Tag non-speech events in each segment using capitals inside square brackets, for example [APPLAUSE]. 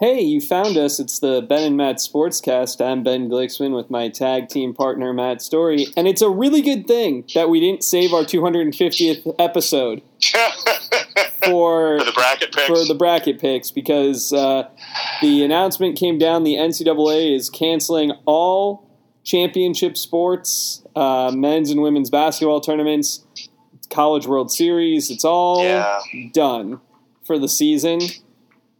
Hey, you found us. It's the Ben and Matt Sportscast. I'm Ben Glicksman with my tag team partner Matt Story, and it's a really good thing that we didn't save our 250th episode [LAUGHS] for, For the bracket picks. for the bracket picks because uh, the announcement came down. The NCAA is canceling all championship sports, uh, men's and women's basketball tournaments, College World Series. It's all Yeah. done for the season.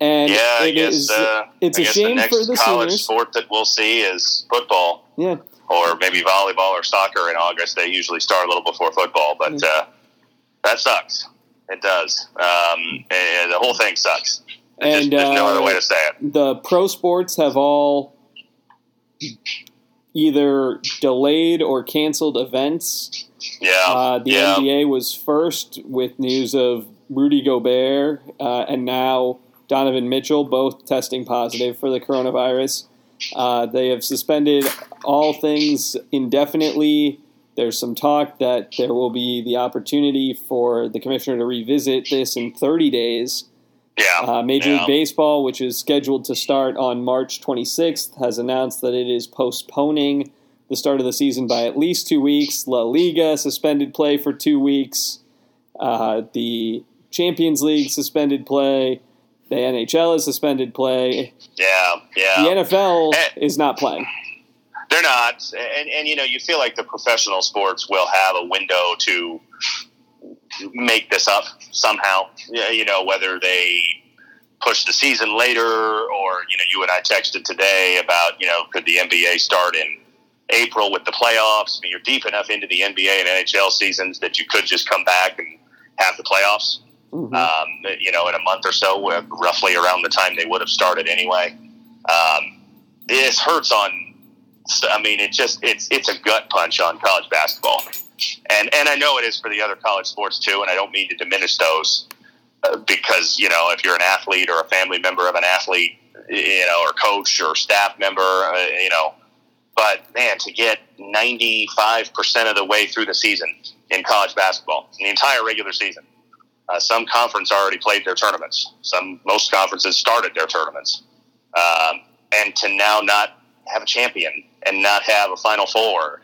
And yeah, I it guess is- uh, it's I a shame the next for the college seniors. sport that we'll see is football, yeah, or maybe volleyball or soccer in August. They usually start a little before football, but uh, that sucks. It does. Um, and the whole thing sucks. Just- And, there's no uh, other way to say it. the pro sports have all either delayed or canceled events. Yeah, Uh, the yeah. NBA was first with news of Rudy Gobert uh, and now Donovan Mitchell both testing positive for the coronavirus. Uh, they have suspended all things indefinitely. There's some talk that there will be the opportunity for the commissioner to revisit this in 30 days. yeah. Uh, Major yeah. League Baseball, which is scheduled to start on March 26th, has announced that it is postponing the start of the season by at least two weeks. La Liga suspended play for two weeks. Uh, the Champions League suspended play. The NHL is suspended play. Yeah, yeah. The NFL is not playing. They're not, and and you know, you feel like the professional sports will have a window to make this up somehow. Yeah, You know, whether they push the season later, or you know, you and I texted today about you know, could the NBA start in April with the playoffs? I mean, you're deep enough into the NBA and NHL seasons that you could just come back and have the playoffs Mhm. um, you know, in a month or so, uh, roughly around the time they would have started anyway. Um, this hurts on. I mean, it just it's it's a gut punch on college basketball, and and I know it is for the other college sports too. And I don't mean to diminish those uh, because you know if you're an athlete or a family member of an athlete, you know, or coach or staff member, uh, you know. But man, to get 95% of the way through the season in college basketball, the entire regular season, uh, some conference already played their tournaments. Some most conferences started their tournaments, um, and to now not have a champion and not have a Final Four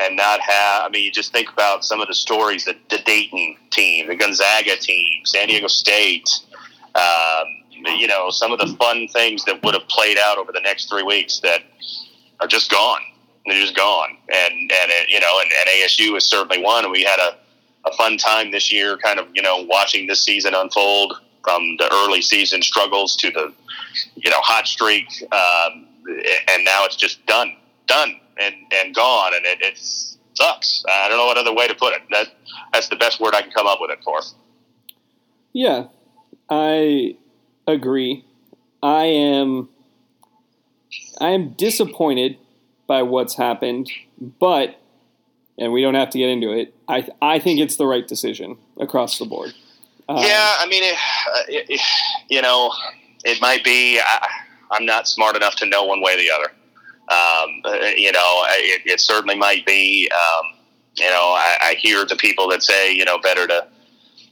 and not have. I mean, you just think about some of the stories that the Dayton team, the Gonzaga team, San Diego State. Um, you know, some of the fun things that would have played out over the next three weeks that are just gone. They're just gone, and and it, you know, and, and ASU is certainly one. We had a a fun time this year, kind of you know watching this season unfold from the early season struggles to the you know hot streak, um, and now it's just done, done, and and gone, and it, it sucks. I don't know what other way to put it. That that's the best word I can come up with it for. Yeah, I agree. I am I am disappointed by what's happened, but and we don't have to get into it. I I think it's the right decision across the board. Um, yeah, I mean, it, uh, it, you know, it might be. I, I'm not smart enough to know one way or the other. Um, you know, it, it certainly might be. Um, you know, I, I hear the people that say, you know, better to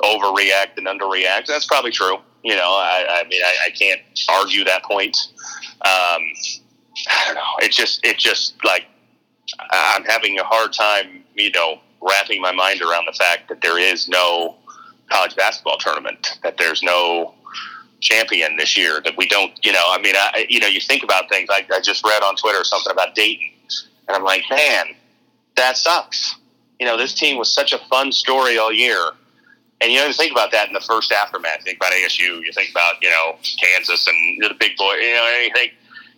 overreact than underreact. That's probably true. You know, I, I mean, I, I can't argue that point. Um, I don't know. It just, it just like I'm having a hard time, you know, wrapping my mind around the fact that there is no college basketball tournament, that there's no champion this year, that we don't, you know, I mean, I, you know, you think about things. I, I just read on Twitter something about Dayton, and I'm like, man, that sucks. You know, this team was such a fun story all year. And you know, you think about that in the first aftermath. You think about ASU. You think about you know Kansas and the big boy. You know, think,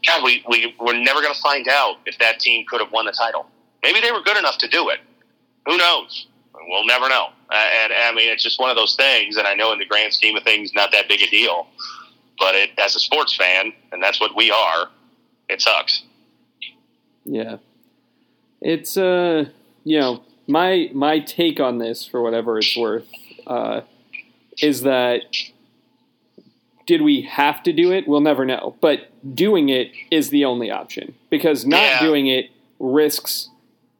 God, we we we're never going to find out if that team could have won the title. Maybe they were good enough to do it. Who knows? We'll never know. Uh, and, I mean, it's just one of those things. And I know in the grand scheme of things, not that big a deal. But it, as a sports fan, and that's what we are, it sucks. Yeah. It's uh you know, my my take on this for whatever it's worth uh is that did we have to do it? We'll never know. But doing it is the only option because not Yeah. doing it risks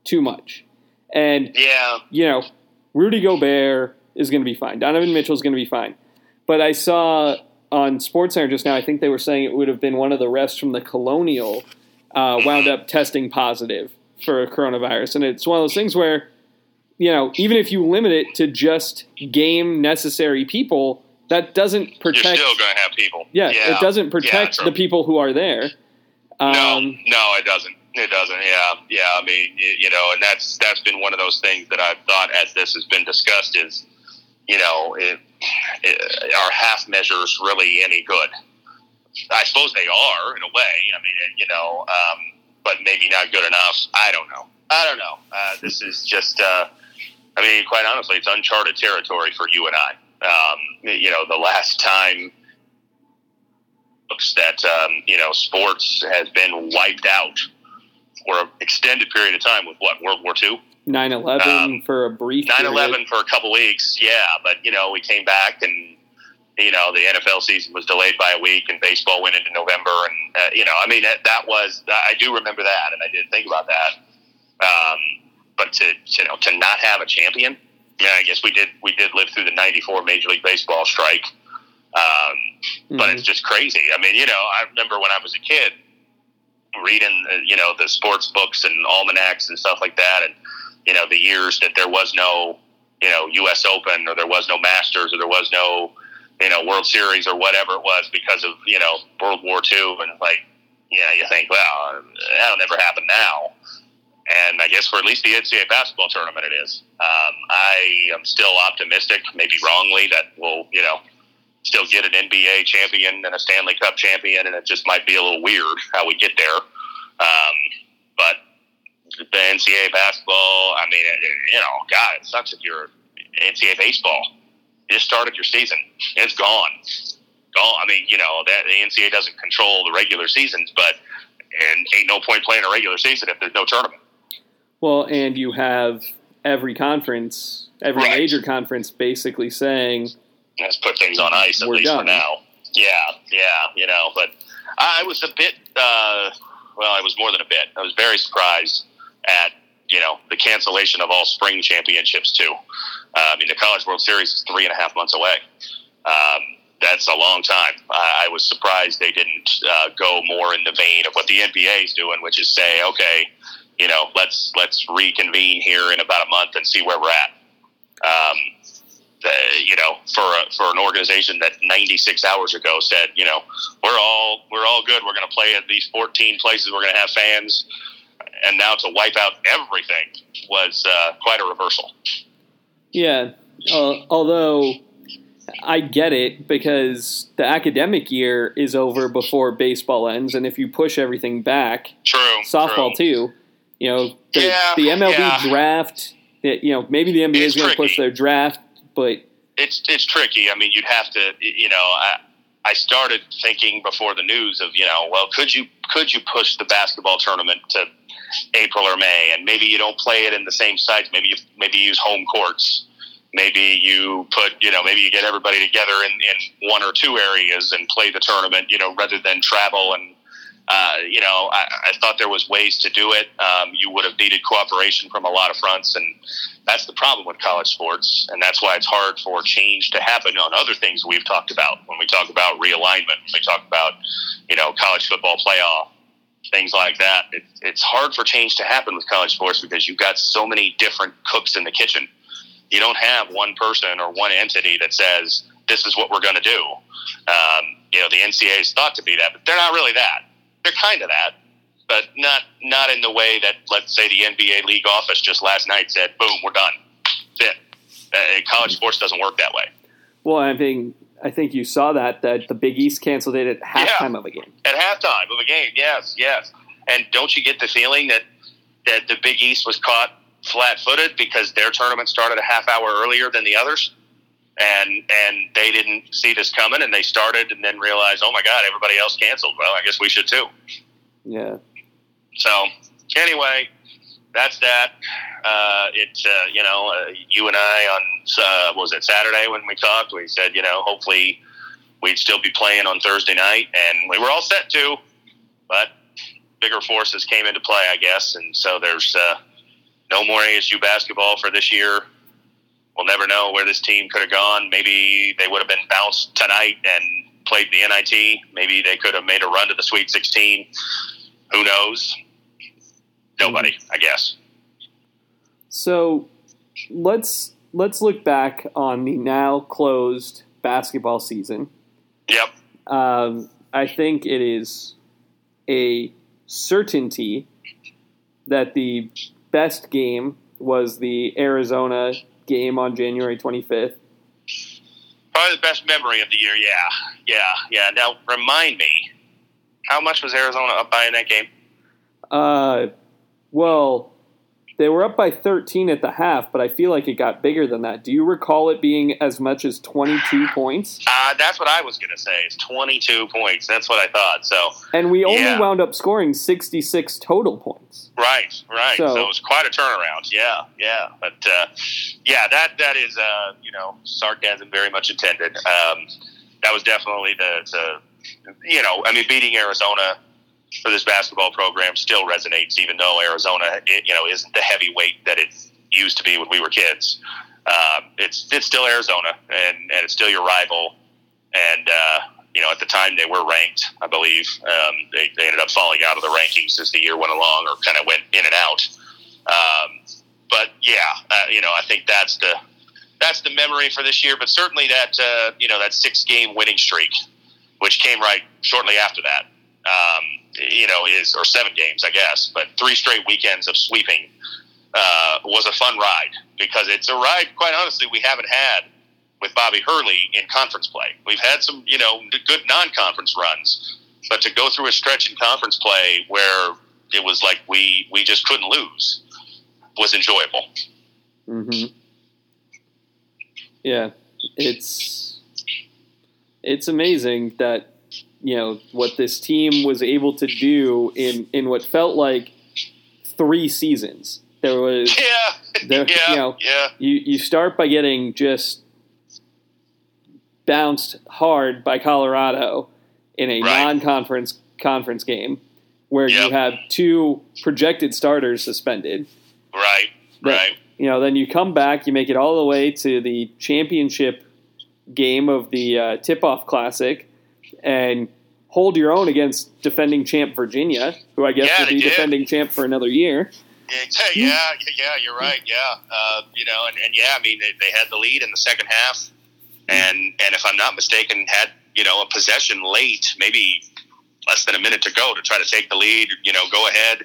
too much. And Yeah, you know, Rudy Gobert is going to be fine. Donovan Mitchell is going to be fine. But I saw on SportsCenter just now, I think they were saying it would have been one of the refs from the Colonial uh, wound up testing positive for a coronavirus, and it's one of those things where you know even if you limit it to just game necessary people, that doesn't protect. You're still going to have people. Yeah, yeah, it doesn't protect yeah, the people who are there. Um, no, no, it doesn't. It doesn't. Yeah, yeah. I mean, you know, and that's that's been one of those things that I've thought as this has been discussed is, you know, it, it, are half measures really any good? I suppose they are in a way. I mean, you know, um, but maybe not good enough. I don't know. I don't know. Uh, this is just. Uh, I mean, quite honestly, it's uncharted territory for you and I. Um, you know, the last time that um, you know sports has been wiped out for an extended period of time with what World War II. 9-11 um, for a brief 9-11 for a couple weeks yeah but you know we came back and you know the nfl season was delayed by a week and baseball went into november and uh, you know i mean that, that was i do remember that and i did think about that um, but to you know to not have a champion yeah i guess we did we did live through the 94 major league baseball strike um, mm-hmm. but it's just crazy i mean you know i remember when i was a kid reading uh, you know the sports books and almanacs and stuff like that and you know the years that there was no you know U.S. Open or there was no Masters or there was no you know World Series or whatever it was because of you know World War II and like you know you think well that'll never happen now and I guess for at least the NCAA basketball tournament it is um, I am still optimistic maybe wrongly that we'll you know still get an NBA champion and a Stanley Cup champion and it just might be a little weird how we get there um, but the NCAA basketball. I mean, it, you know, God, it sucks if you're NCAA baseball. You just started your season. It's gone. Gone. I mean, you know, that the NCAA doesn't control the regular seasons, but and ain't no point playing a regular season if there's no tournament. Well, and you have every conference, every right. major conference, basically saying, "Let's put things on ice at least done. for now." Yeah, yeah, you know. But I was a bit. Uh, well, I was more than a bit. I was very surprised at you know the cancellation of all spring championships too. Uh, I mean, the College World Series is three and a half months away. Um, that's a long time. I, I was surprised they didn't uh, go more in the vein of what the NBA is doing, which is say, okay, you know, let's let's reconvene here in about a month and see where we're at. Um, you know, for a, for an organization that 96 hours ago said, you know, we're all we're all good. We're going to play at these 14 places. We're going to have fans and now to wipe out everything was uh, quite a reversal. Yeah, uh, although I get it because the academic year is over before baseball ends, and if you push everything back, true, softball true. too. You know, the, yeah, the MLB yeah. draft. You know, maybe the NBA is going to push their draft, but it's it's tricky. I mean, you'd have to. You know, I, I started thinking before the news of you know, well, could you could you push the basketball tournament to April or May, and maybe you don't play it in the same sites. Maybe you maybe use home courts. Maybe you put you know maybe you get everybody together in, in one or two areas and play the tournament. You know rather than travel and uh, you know I, I thought there was ways to do it. Um, you would have needed cooperation from a lot of fronts, and that's the problem with college sports, and that's why it's hard for change to happen on other things we've talked about when we talk about realignment. We talk about you know college football playoff things like that. It, it's hard for change to happen with college sports because you've got so many different cooks in the kitchen. You don't have one person or one entity that says this is what we're going to do. Um, you know, the NCAA is thought to be that, but they're not really that. They're kind of that, but not not in the way that let's say the NBA league office just last night said, "Boom, we're done." That's it. Uh, college sports doesn't work that way. Well, I think I think you saw that that the Big East canceled it at halftime yeah, of a game. At halftime of a game, yes, yes. And don't you get the feeling that that the Big East was caught flat-footed because their tournament started a half hour earlier than the others, and and they didn't see this coming, and they started and then realized, oh my God, everybody else canceled. Well, I guess we should too. Yeah. So anyway, that's that. Uh, it, uh, you know, uh, you and I on uh, was it Saturday when we talked? We said, you know, hopefully we'd still be playing on Thursday night, and we were all set to, but bigger forces came into play, I guess, and so there's uh, no more ASU basketball for this year. We'll never know where this team could have gone. Maybe they would have been bounced tonight, and played the NIT. Maybe they could have made a run to the Sweet 16. Who knows? Nobody, I guess. So let's let's look back on the now closed basketball season. Yep. Um, I think it is a certainty that the best game was the Arizona game on January 25th. Probably the best memory of the year. Yeah, yeah, yeah. Now remind me, how much was Arizona up by in that game? Uh, well, they were up by 13 at the half, but I feel like it got bigger than that. Do you recall it being as much as 22 points? Uh, that's what I was going to say. It's 22 points. That's what I thought. So, and we only Yeah. wound up scoring 66 total points. right, right. So, So- it was quite a turnaround. Yeah, yeah. But uh, yeah, that that is uh, you know sarcasm very much intended. Um, that was definitely the, the you know I mean beating Arizona for this basketball program still resonates, even though Arizona it, you know isn't the heavyweight that it used to be when we were kids. Um, it's it's still Arizona, and, and it's still your rival. And uh, you know, at the time they were ranked, I believe. Um, they, they ended up falling out of the rankings as the year went along, or kind of went in and out. Um, but yeah, uh, you know, I think that's the that's the memory for this year. But certainly that uh, you know that six game winning streak, which came right shortly after that. Um, you know, is or seven games, I guess, but three straight weekends of sweeping uh, was a fun ride because it's a ride, quite honestly, we haven't had with Bobby Hurley in conference play. We've had some, you know, good non-conference runs, but to go through a stretch in conference play where it was like we we just couldn't lose was enjoyable. hmm Yeah, it's it's amazing that you know what this team was able to do in in what felt like three seasons. There was Yeah, there, yeah, you know, yeah. you you start by getting just bounced hard by Colorado in a Right. non-conference conference game where you have two projected starters suspended. Right, But- right. You know, then you come back, you make it all the way to the championship game of the uh, tip-off classic, and hold your own against defending champ Virginia, who I guess Yeah, will be defending champ for another year. Yeah, yeah, you're right. Yeah, uh, you know, and, and yeah, I mean, they, they had the lead in the second half, and and if I'm not mistaken, had you know a possession late, maybe less than a minute to go to try to take the lead. You know, go ahead.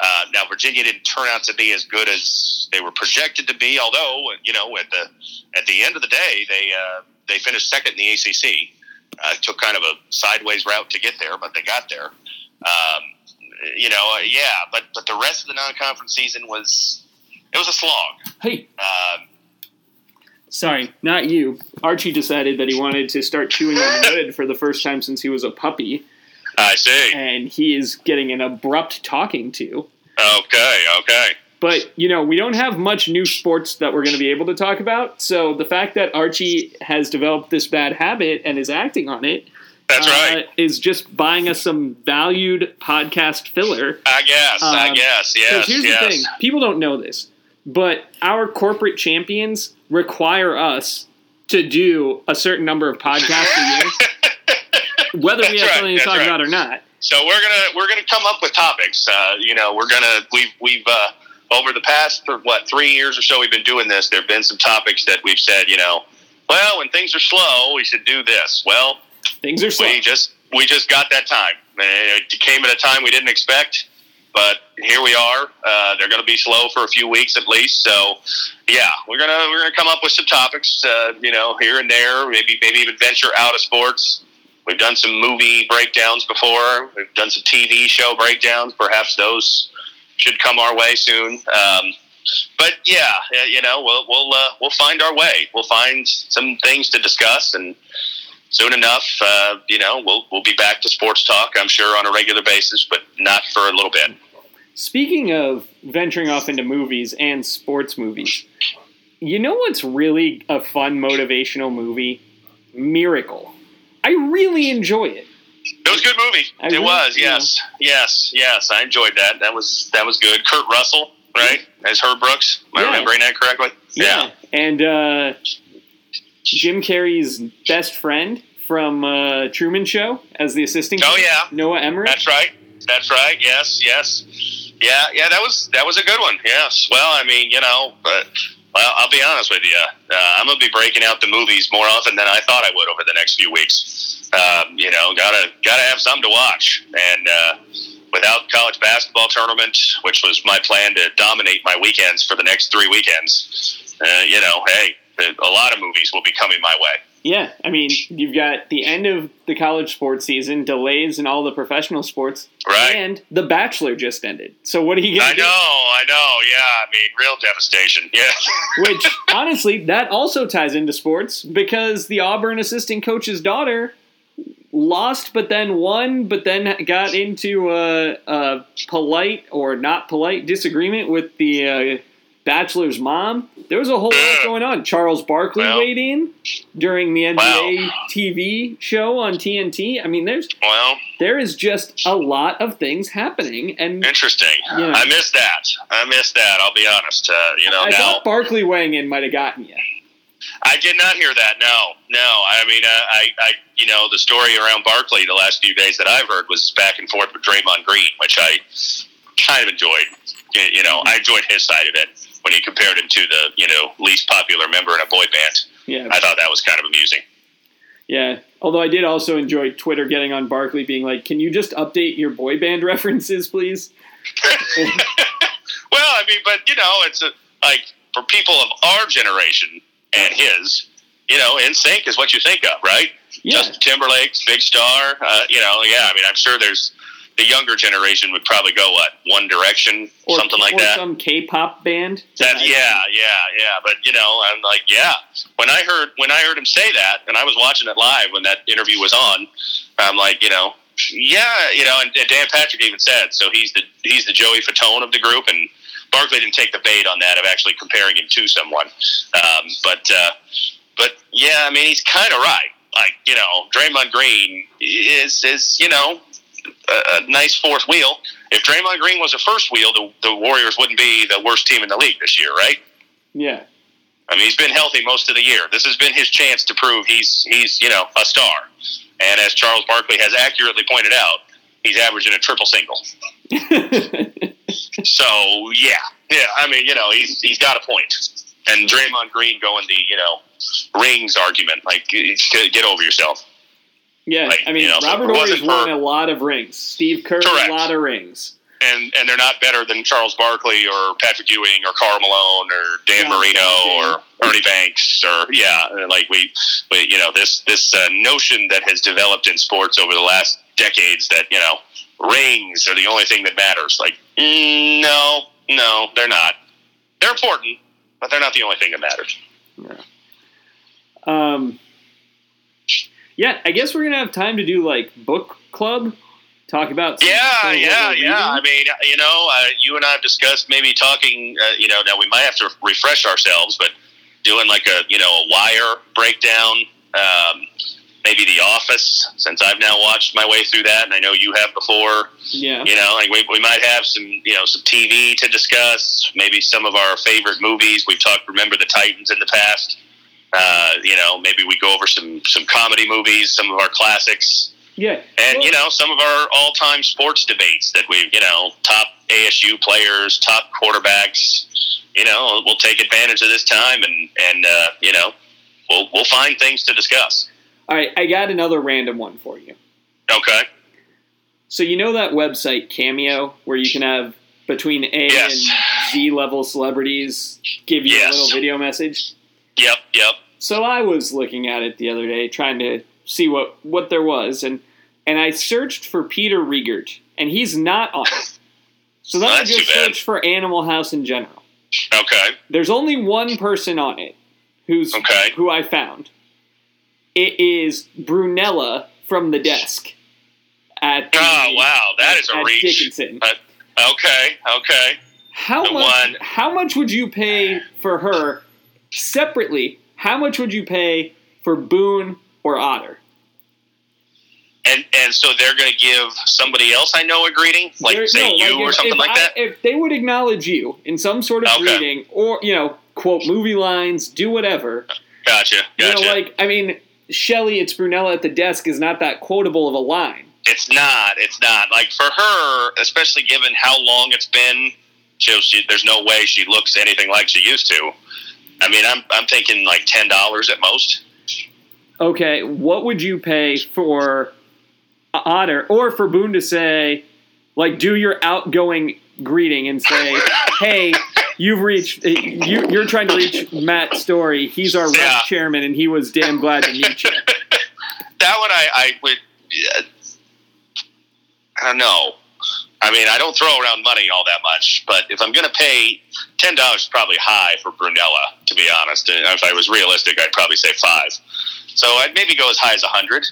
Uh, now Virginia didn't turn out to be as good as they were projected to be, although you know at the at the end of the day, they uh, they finished second in the ACC. Uh, took kind of a sideways route to get there, but they got there. Um, you know, uh, yeah, but but the rest of the non-conference season was it was a slog. Hey, Um, sorry, not you. Archie decided that he wanted to start chewing on wood for the first time since he was a puppy, I see. and he is getting an abrupt talking to. Okay, okay. But you know, we don't have much new sports that we're going to be able to talk about. So the fact that Archie has developed this bad habit and is acting on it That's uh, right. is just buying us some valued podcast filler. I guess. I um, guess. Yes. Here's yes. the thing: people don't know this, but our corporate champions require us to do a certain number of podcasts a year, [LAUGHS] whether we That's have right, something to talk right. about or not. So we're gonna we're gonna come up with topics. Uh, you know, we're gonna we've we've uh, over the past for what three years or so we've been doing this. There have been some topics that we've said, you know, well, when things are slow, we should do this. Well, Things are slow. we just we just got that time. It came at a time we didn't expect, but here we are. Uh, they're going to be slow for a few weeks at least. So, yeah, we're gonna we're gonna come up with some topics. Uh, you know, here and there. Maybe maybe even venture out of sports. We've done some movie breakdowns before. We've done some TV show breakdowns. Perhaps those should come our way soon. Um, but yeah, you know, we'll we'll uh, we'll find our way. We'll find some things to discuss and soon enough, uh, you know, we'll we'll be back to sports talk. I'm sure on a regular basis, but not for a little bit. Speaking of venturing off into movies and sports movies, you know what's really a fun motivational movie? Miracle. I really enjoy it. It was a good movie. I it really- was. yeah. Yes, yes, yes. I enjoyed that. That was that was good. Kurt Russell, right, as Herb Brooks. Am I Yeah. remembering that correctly? Yeah. And uh, Jim Carrey's best friend from uh, Truman Show as the assistant. Oh yeah, Noah Emmerich. That's right. That's right. Yes, yes. Yeah, yeah. That was that was a good one. Yes. Well, I mean, you know, but well, I'll be honest with you. Uh, I'm gonna be breaking out the movies more often than I thought I would over the next few weeks. Um, you know, gotta gotta have something to watch, and uh, without college basketball tournament, which was my plan to dominate my weekends for the next three weekends, uh, you know, hey, a lot of movies will be coming my way. Yeah, I mean, you've got the end of the college sports season, delays in all the professional sports, Right. and The Bachelor just ended. So what are you I going to know, do? I know. Yeah, I mean, real devastation. Yeah. [LAUGHS] Which, honestly, that also ties into sports because the Auburn assistant coach's daughter lost, but then won, but then got into a, a polite or not polite disagreement with the uh, Bachelor's mom. There was a whole lot going on. Charles Barkley Well. weighed in during the NBA Wow. TV show on TNT. I mean, there's well, there is just a lot of things happening, and interesting. I missed that. I missed that. I'll be honest. Uh, you know, I now thought Barkley weighing in might have gotten you. I did not hear that. No, no. I mean, uh, I, I, you know, the story around Barkley the last few days that I've heard was back and forth with Draymond Green, which I kind of enjoyed. You know, I enjoyed his side of it when he compared him to the, you know, least popular member in a boy band. Yeah, I thought that was kind of amusing. Yeah. Although I did also enjoy Twitter getting on Barkley being like, "Can you just update your boy band [LAUGHS] references, please?" [LAUGHS] well, I mean, but you know, it's a, like for people of our generation and his, you know, NSYNC is what you think of, right? Yeah. Justin Timberlake's big star. Uh, you know, yeah. I mean, I'm sure there's the younger generation would probably go what One Direction, or, something like or that. Some K-pop band. That, yeah, yeah, yeah. But you know, I'm like, yeah. When I heard when I heard him say that, and I was watching it live when that interview was on, I'm like, you know, yeah, you know. And, and Dan Patrick even said, so he's the he's the Joey Fatone of the group, and Barkley didn't take the bait on that of actually comparing him to someone. Um, but uh, but yeah, I mean, he's kind of right. Like you know, Draymond Green is is you know a, a nice fourth wheel. If Draymond Green was a first wheel, the, the Warriors wouldn't be the worst team in the league this year, right? Yeah. I mean, he's been healthy most of the year. This has been his chance to prove he's he's you know a star. And as Charles Barkley has accurately pointed out, he's averaging a triple single. [LAUGHS] So yeah, yeah. I mean, you know, he's he's got a point. And Draymond Green going the you know rings argument, like get over yourself. yeah. Like, I mean, you know, Robert Horry's wasn't won a lot of rings. Steve Kerr Correct. a lot of rings. and and they're not better than Charles Barkley or Patrick Ewing or Karl Malone or Dan Yeah, Marino or Ernie Banks or yeah, like we, we you know this this uh, notion that has developed in sports over the last decades that you know rings are the only thing that matters. Like no, no, they're not. They're important, but they're not the only thing that matters. Um, yeah, I guess we're gonna have time to do like book club, talk about Yeah, yeah, yeah. I mean, you know, uh, you and I have discussed maybe talking. Uh, you know, now we might have to refresh ourselves, but doing like a you know a wire breakdown. Um, maybe The Office, since I've now watched my way through that, and I know you have before. yeah, You know, like we, we might have some you know some TV to discuss. Maybe some of our favorite movies. We've talked Remember the Titans in the past. Uh, you know, maybe we go over some some comedy movies, some of our classics. yeah. And Well, you know, some of our all-time sports debates that we've, you know, top ASU players, top quarterbacks. You know, we'll take advantage of this time, and and uh, you know, we'll we'll find things to discuss. All right, I got another random one for you. Okay. So you know that website Cameo where you can have between A Yes. and Z level celebrities give you Yes. a little video message. Yep. Yep. So I was looking at it the other day, trying to see what what there was, and and I searched for Peter Riegert, and he's not on it. So then I just searched for Animal House in general. Okay. There's only one person on it who's Okay. who I found. It is Brunella from the desk at the, Oh wow, that is a at reach. Dickinson. Okay. Okay. How The much? one- How much would you pay for her separately? How much would you pay for Boon or Otter? And and so they're going to give somebody else I know a greeting, like There- say no, you or if- something like I- that. If they would acknowledge you in some sort of Okay. greeting, or you know, quote movie lines, do whatever. Gotcha. You know, like I mean, Shelly, it's Brunella at the desk is not that quotable of a line. It's not. It's not. Like for her, especially given how long it's been, she, she, there's no way she looks anything like she used to. I mean, I'm I'm thinking like ten dollars at most. Okay, what would you pay for Otter or for Boon to say, like, do your outgoing greeting and say, [LAUGHS] "Hey, you've reached. You, you're trying to reach Matt Story. He's our Yeah. chairman, and he was damn glad to meet you." [LAUGHS] that one I, I would. Uh, I don't know. I mean, I don't throw around money all that much, but if I'm going to pay ten dollars, is probably high for Brunella. To be honest, and if I was realistic, I'd probably say five. So I'd maybe go as high as a hundred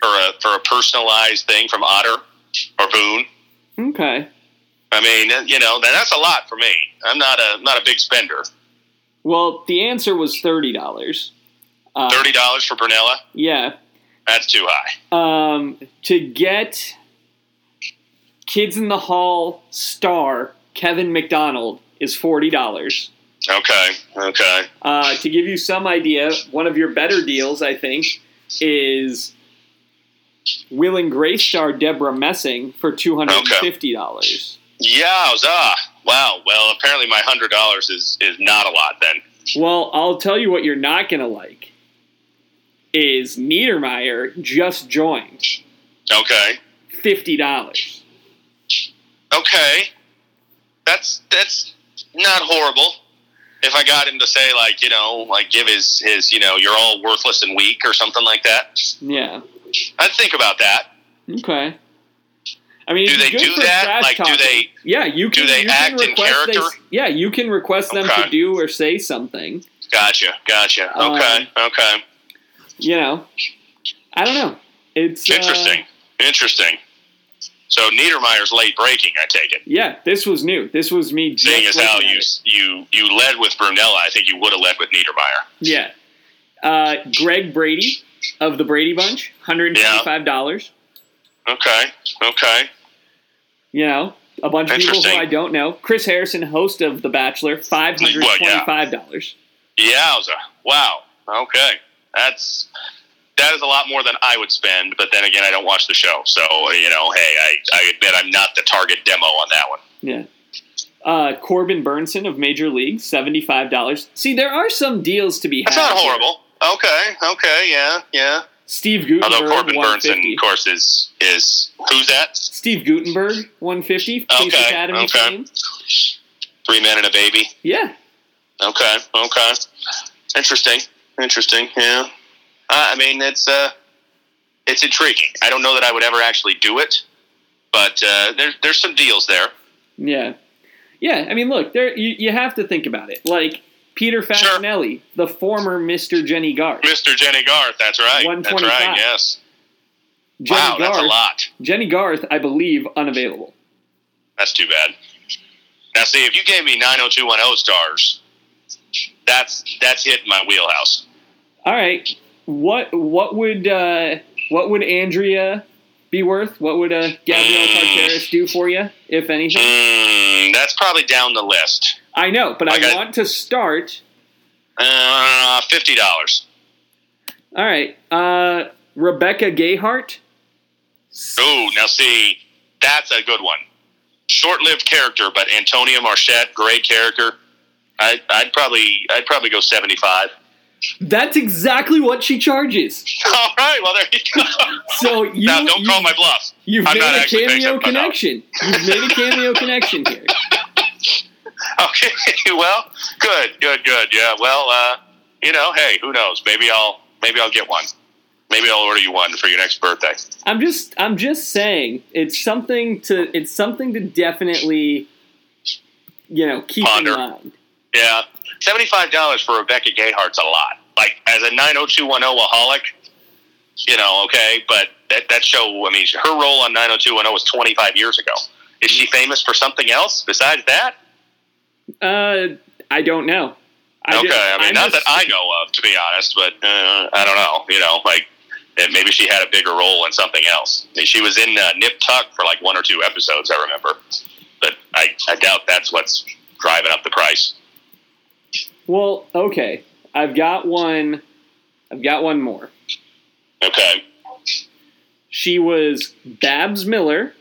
for a for a personalized thing from Otter or Boon. Okay. I mean, you know, that's a lot for me. I'm not a not a big spender. Well, the answer was thirty dollars. Uh, Thirty dollars for Brunella, Yeah. that's too high. Um, to get Kids in the Hall star Kevin McDonald is forty dollars. Okay, okay, Uh, to give you some idea, one of your better deals, I think, is Will and Grace star Debra Messing for two hundred and fifty dollars. Yowza! Wow. Well, apparently my hundred dollars is is not a lot then. Well, I'll tell you what you're not gonna like. Is Niedermeyer just joined Okay. fifty dollars? Okay. That's that's not horrible. If I got him to say like, you know, like give his his, you know, you're all worthless and weak or something like that, Yeah. I'd think about that. Okay. I mean, Do they do that? Like, do they- Yeah, you can. do they act in request they- character? yeah, you can request them Okay. to do or say something. Gotcha, gotcha. Um, Okay, okay. You know, I don't know. It's uh, Interesting. Interesting. So Niedermeyer's late breaking, I take it. yeah, this was new. This was me Seeing as how you it. you you led with Brunella, I think you would have led with Niedermeyer. Yeah. Uh, Greg Brady of the Brady Bunch, hundred and twenty-five dollars. Okay, okay. You know, a bunch of people who I don't know. Chris Harrison, host of The Bachelor, five hundred twenty-five dollars. Yowza! Wow. Okay, that's that is a lot more than I would spend. But then again, I don't watch the show, so you know, hey, I, I admit I'm not the target demo on that one. Yeah. Uh, Corbin Bernsen of Major League, seventy-five dollars. See, there are some deals to be had. That's not here. horrible. Okay, okay, yeah, yeah. Steve Guttenberg, Although Corbin Burnes, of course, is is who's that? Steve Guttenberg, one fifty. Okay, Academy okay. fame. Three men and a baby. Yeah, Okay, okay. Interesting, interesting. Yeah. Uh, I mean, it's uh, it's intriguing. I don't know that I would ever actually do it, but uh, there's there's some deals there. yeah, yeah. I mean, look, there you, you have to think about it. Like Peter Facinelli, the former Mister Jennie Garth. Mr. Jennie Garth, that's right. That's right, yes. Jenny wow, Garth, that's a lot. Jennie Garth, I believe, unavailable. That's too bad. Now, see, if you gave me 90210 stars, that's that's hitting my wheelhouse. All right, what what would uh, what would Andrea be worth? What would uh, Gabrielle Mm. Carteris do for you, if anything? Mm, that's probably down the list. I know, but. I want to start. Uh, $50. All right, uh, Rebecca Gayheart. Oh, now see, that's a good one. Short-lived character, but Antonia Marchette, great character. I, I'd probably, I'd probably go seventy-five. That's exactly what she charges. [LAUGHS] All right, well there you go. So you, [LAUGHS] now, don't you, call my bluff. you've I'm made not a cameo connection. You've made a cameo [LAUGHS] connection here. Okay, well, good, good, good. Yeah, well, uh, you know, hey, who knows? Maybe I'll, maybe I'll get one. Maybe I'll order you one for your next birthday. I'm just I'm just saying it's something to it's something to definitely you know keep Ponder. in mind. Yeah, seventy-five dollars for Rebecca Gayheart's a lot. Like as a nine hundred two one zero aholic, you know, okay, but that that show. I mean, her role on nine hundred two one zero was twenty-five years ago. Is she famous for something else besides that? Uh, I don't know. I okay, just- I mean, I'm not just- that I know of, to be honest, but uh, I don't know. You know, like maybe she had a bigger role in something else. I mean, she was in uh, Nip Tuck for like one or two episodes, I remember, but I, I doubt that's what's driving up the price. Well, okay. I've got one. I've got one more. Okay. She was Babs Miller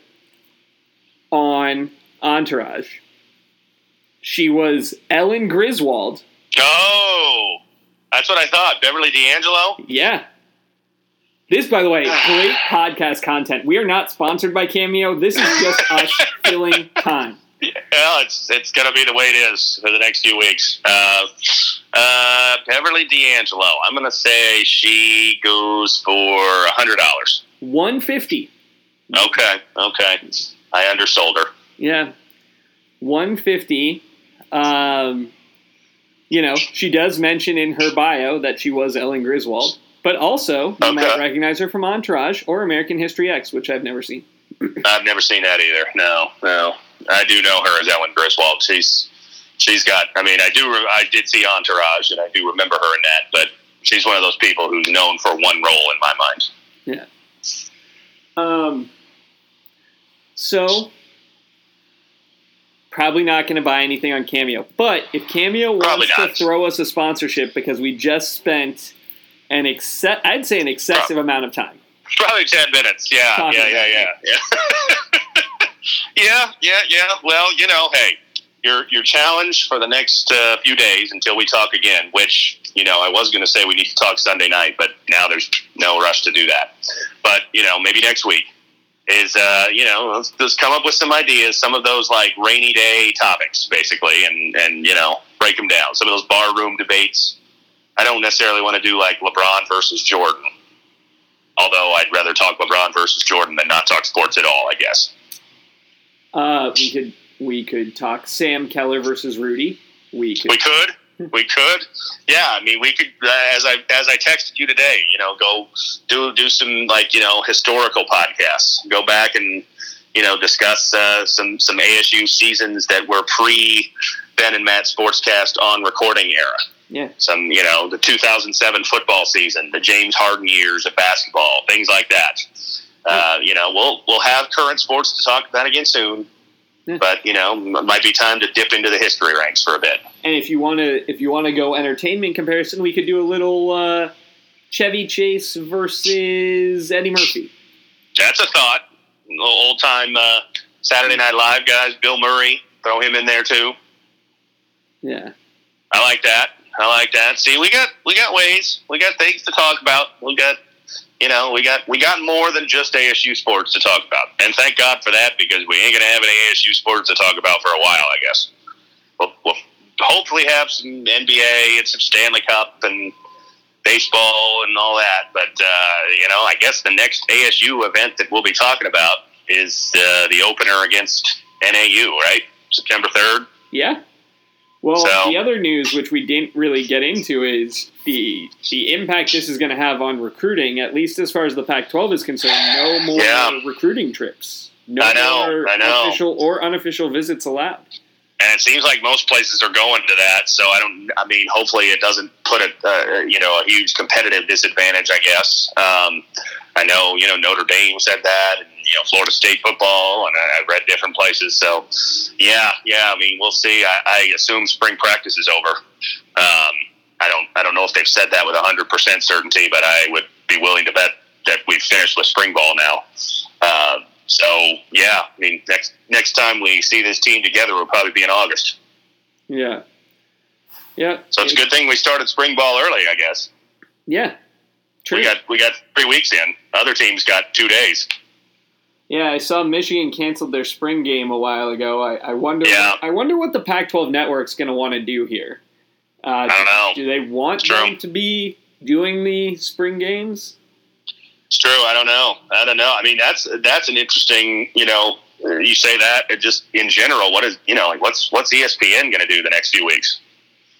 on Entourage. She was Ellen Griswold. Oh, that's what I thought. Beverly D'Angelo. Yeah. This, by the way, great podcast content. We are not sponsored by Cameo. This is just [LAUGHS] us filling time. Well, it's it's gonna be the way it is for the next few weeks. Uh, uh, Beverly D'Angelo. I'm gonna say she goes for a hundred dollars. 150. Okay, okay. I undersold her. Yeah. 150. Um, you know, she does mention in her bio that she was Ellen Griswold, but also you Okay. might recognize her from Entourage or American History X, which I've never seen. I've never seen that either. No, no. I do know her as Ellen Griswold. She's she's got. I mean, I do. re- I did see Entourage, and I do remember her in that. But she's one of those people who's known for one role in my mind. Yeah. Um, so probably not going to buy anything on Cameo. But if Cameo wants to throw us a sponsorship because we just spent an excess, I'd say an excessive amount of time. Probably ten minutes. Yeah, yeah, yeah, yeah, yeah. [LAUGHS] yeah, yeah, yeah. Well, you know, hey, your your challenge for the next uh, few days until we talk again. Which you know, I was going to say we need to talk Sunday night, but now there's no rush to do that. But you know, maybe next week is uh, you know let's, let's come up with some ideas, some of those like rainy day topics, basically, and and you know break them down. Some of those bar room debates. I don't necessarily want to do like LeBron versus Jordan. Although I'd rather talk LeBron versus Jordan than not talk sports at all, I guess. Uh, we could we could talk Sam Keller versus Rudy. We could. We could, we could, yeah. I mean, we could. Uh, as I as I texted you today, you know, go do do some like you know historical podcasts. Go back and you know discuss uh, some some ASU seasons that were pre Ben and Matt Sportscast on recording era. Yeah. Some you know the 2007 football season, the James Harden years of basketball, things like that. Uh, you know, we'll we'll have current sports to talk about again soon. But you know, m- might be time to dip into the history ranks for a bit. And if you want to, if you want to go entertainment comparison, we could do a little uh, Chevy Chase versus Eddie Murphy. That's a thought. Old time uh, Saturday Night Live guys, Bill Murray, throw him in there too. Yeah. I like that. I like that. See, we got we got ways. We got things to talk about. We got you know we got we got more than just ASU sports to talk about, and thank God for that because we ain't gonna have any ASU sports to talk about for a while. I guess we'll, we'll hopefully have some NBA and some Stanley Cup and baseball and all that. But uh, you know, I guess the next ASU event that we'll be talking about is uh, the opener against NAU, right? September third. Yeah. Well, So- the other news, which we didn't really get into, is the the impact this is going to have on recruiting. At least as far as the Pac-12 is concerned, no more Yeah. recruiting trips. No I know, more I know. official or unofficial visits allowed. and it seems like most places are going to that. So I don't. I mean, hopefully it doesn't put a uh, you know a huge competitive disadvantage. I guess. Um, I know you know Notre Dame said that, and you know Florida State football, and I, I read different places. So yeah, yeah. I mean, we'll see. I, I assume spring practice is over. Um, I don't. I don't know if they've said that with hundred percent certainty, but I would be willing to bet that we've finished with spring ball now. Uh, so yeah, I mean, next next time we see this team together will probably be in August. Yeah. Yeah. So it's a good thing we started spring ball early, I guess. Yeah. True. We got we got three weeks in. Other teams got two days. Yeah, I saw Michigan canceled their spring game a while ago. I, I wonder. Yeah. I wonder what the Pac-12 network's going to want to do here. Uh, I don't know. Do they want them to be doing the spring games? It's true. I don't know. I don't know. I mean, that's that's an interesting. You know, you say that it just in general. What is you know like what's what's ESPN going to do the next few weeks?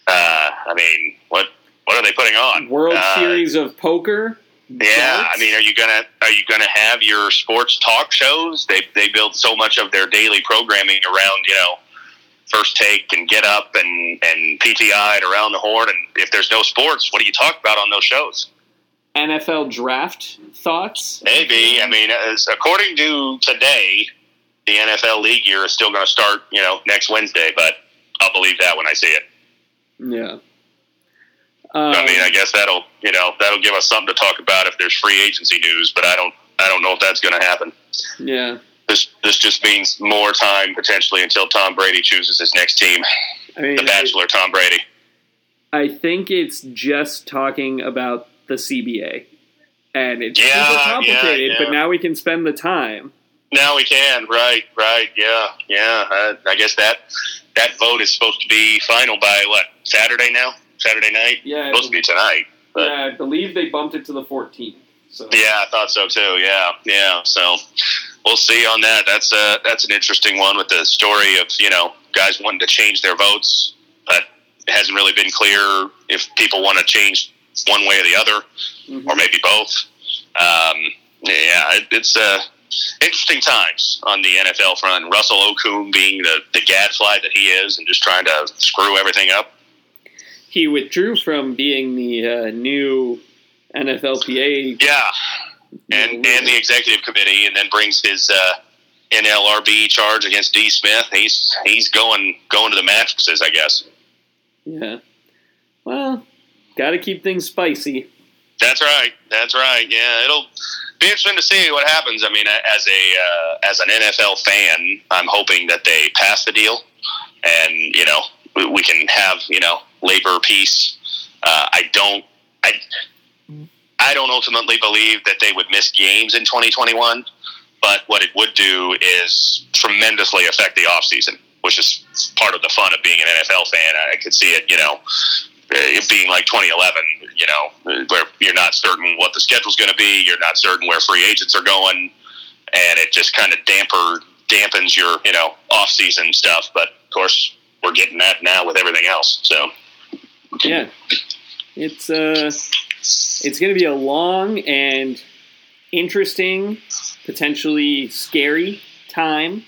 Uh, I mean, what what are they putting on? World Uh, Series of Poker. Yeah, darts? I mean, are you gonna are you gonna have your sports talk shows? They they build so much of their daily programming around you know first take and get up and and PTI and around the horn. And if there's no sports, what do you talk about on those shows? NFL draft thoughts? Maybe. I mean, as, according to today, the NFL league year is still going to start. You know, next Wednesday, but I'll believe that when I see it. Yeah. Um, I mean, I guess that'll you know that'll give us something to talk about if there's free agency news. But I don't I don't know if that's going to happen. yeah. This this just means more time potentially until Tom Brady chooses his next team, I mean, the I, Bachelor Tom Brady. I think it's just talking about the CBA, and it's Yeah, super complicated. yeah, But now we can spend the time. Now we can, right, right, yeah, yeah. Uh, I guess that that vote is supposed to be final by what Saturday now? Saturday night? Yeah, supposed to be tonight. But yeah, I believe they bumped it to the 14th. So yeah, I thought so too. Yeah, yeah. So we'll see on that. That's a that's an interesting one with the story of you know guys wanting to change their votes, but it hasn't really been clear if people want to change one way or the other, Mhm. or maybe both. Um, yeah, it, it's uh, interesting times on the NFL front. Russell Okung being the, the gadfly that he is and just trying to screw everything up. He withdrew from being the uh, new NFLPA. Yeah, and and the executive committee, and then brings his uh, NLRB charge against D. Smith. He's he's going going to the mattresses, I guess. yeah. Well, got to keep things spicy. That's right. That's right. Yeah, it'll be interesting to see what happens. I mean, as a uh, as an NFL fan, I'm hoping that they pass the deal, and you know we, we can have you know labor peace. Uh, I don't. I I don't ultimately believe that they would miss games in 2021, but what it would do is tremendously affect the offseason, which is part of the fun of being an NFL fan. I could see it, you know, it being like 2011, you know, where you're not certain what the schedule's going to be, you're not certain where free agents are going, and it just kind of damper dampens your, you know, off-season stuff. But of course, we're getting that now with everything else. So Yeah, it's uh, it's going to be a long and interesting, potentially scary time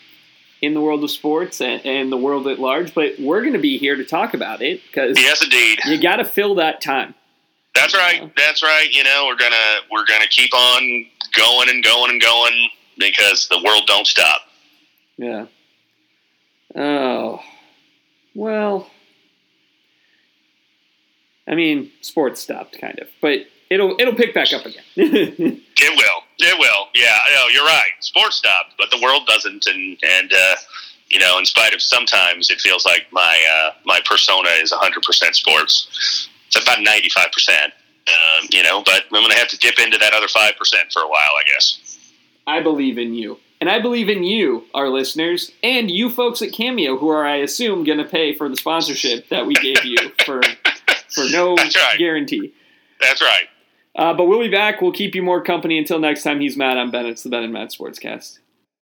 in the world of sports and, and the world at large. But we're going to be here to talk about it because yes, indeed. you got to fill that time. That's right. That's right. You know, we're gonna we're gonna keep on going and going and going because the world don't stop. Yeah. Oh, well. I mean, sports stopped kind of, but it'll it'll pick back up again. [LAUGHS] It will. It will. Yeah. No, you're right. Sports stopped, but the world doesn't. And and uh, you know, in spite of sometimes it feels like my uh, my persona is 100 percent sports. It's about 95 percent. Um, you know, but I'm gonna have to dip into that other five percent for a while, I guess. I believe in you. And I believe in you, our listeners, and you folks at Cameo, who are, I assume, going to pay for the sponsorship that we gave you [LAUGHS] for for no [LAUGHS] That's right. guarantee. That's right. Uh, but we'll be back. We'll keep you more company until next time. He's Matt. I'm Ben. It's the Ben and Matt Sportscast.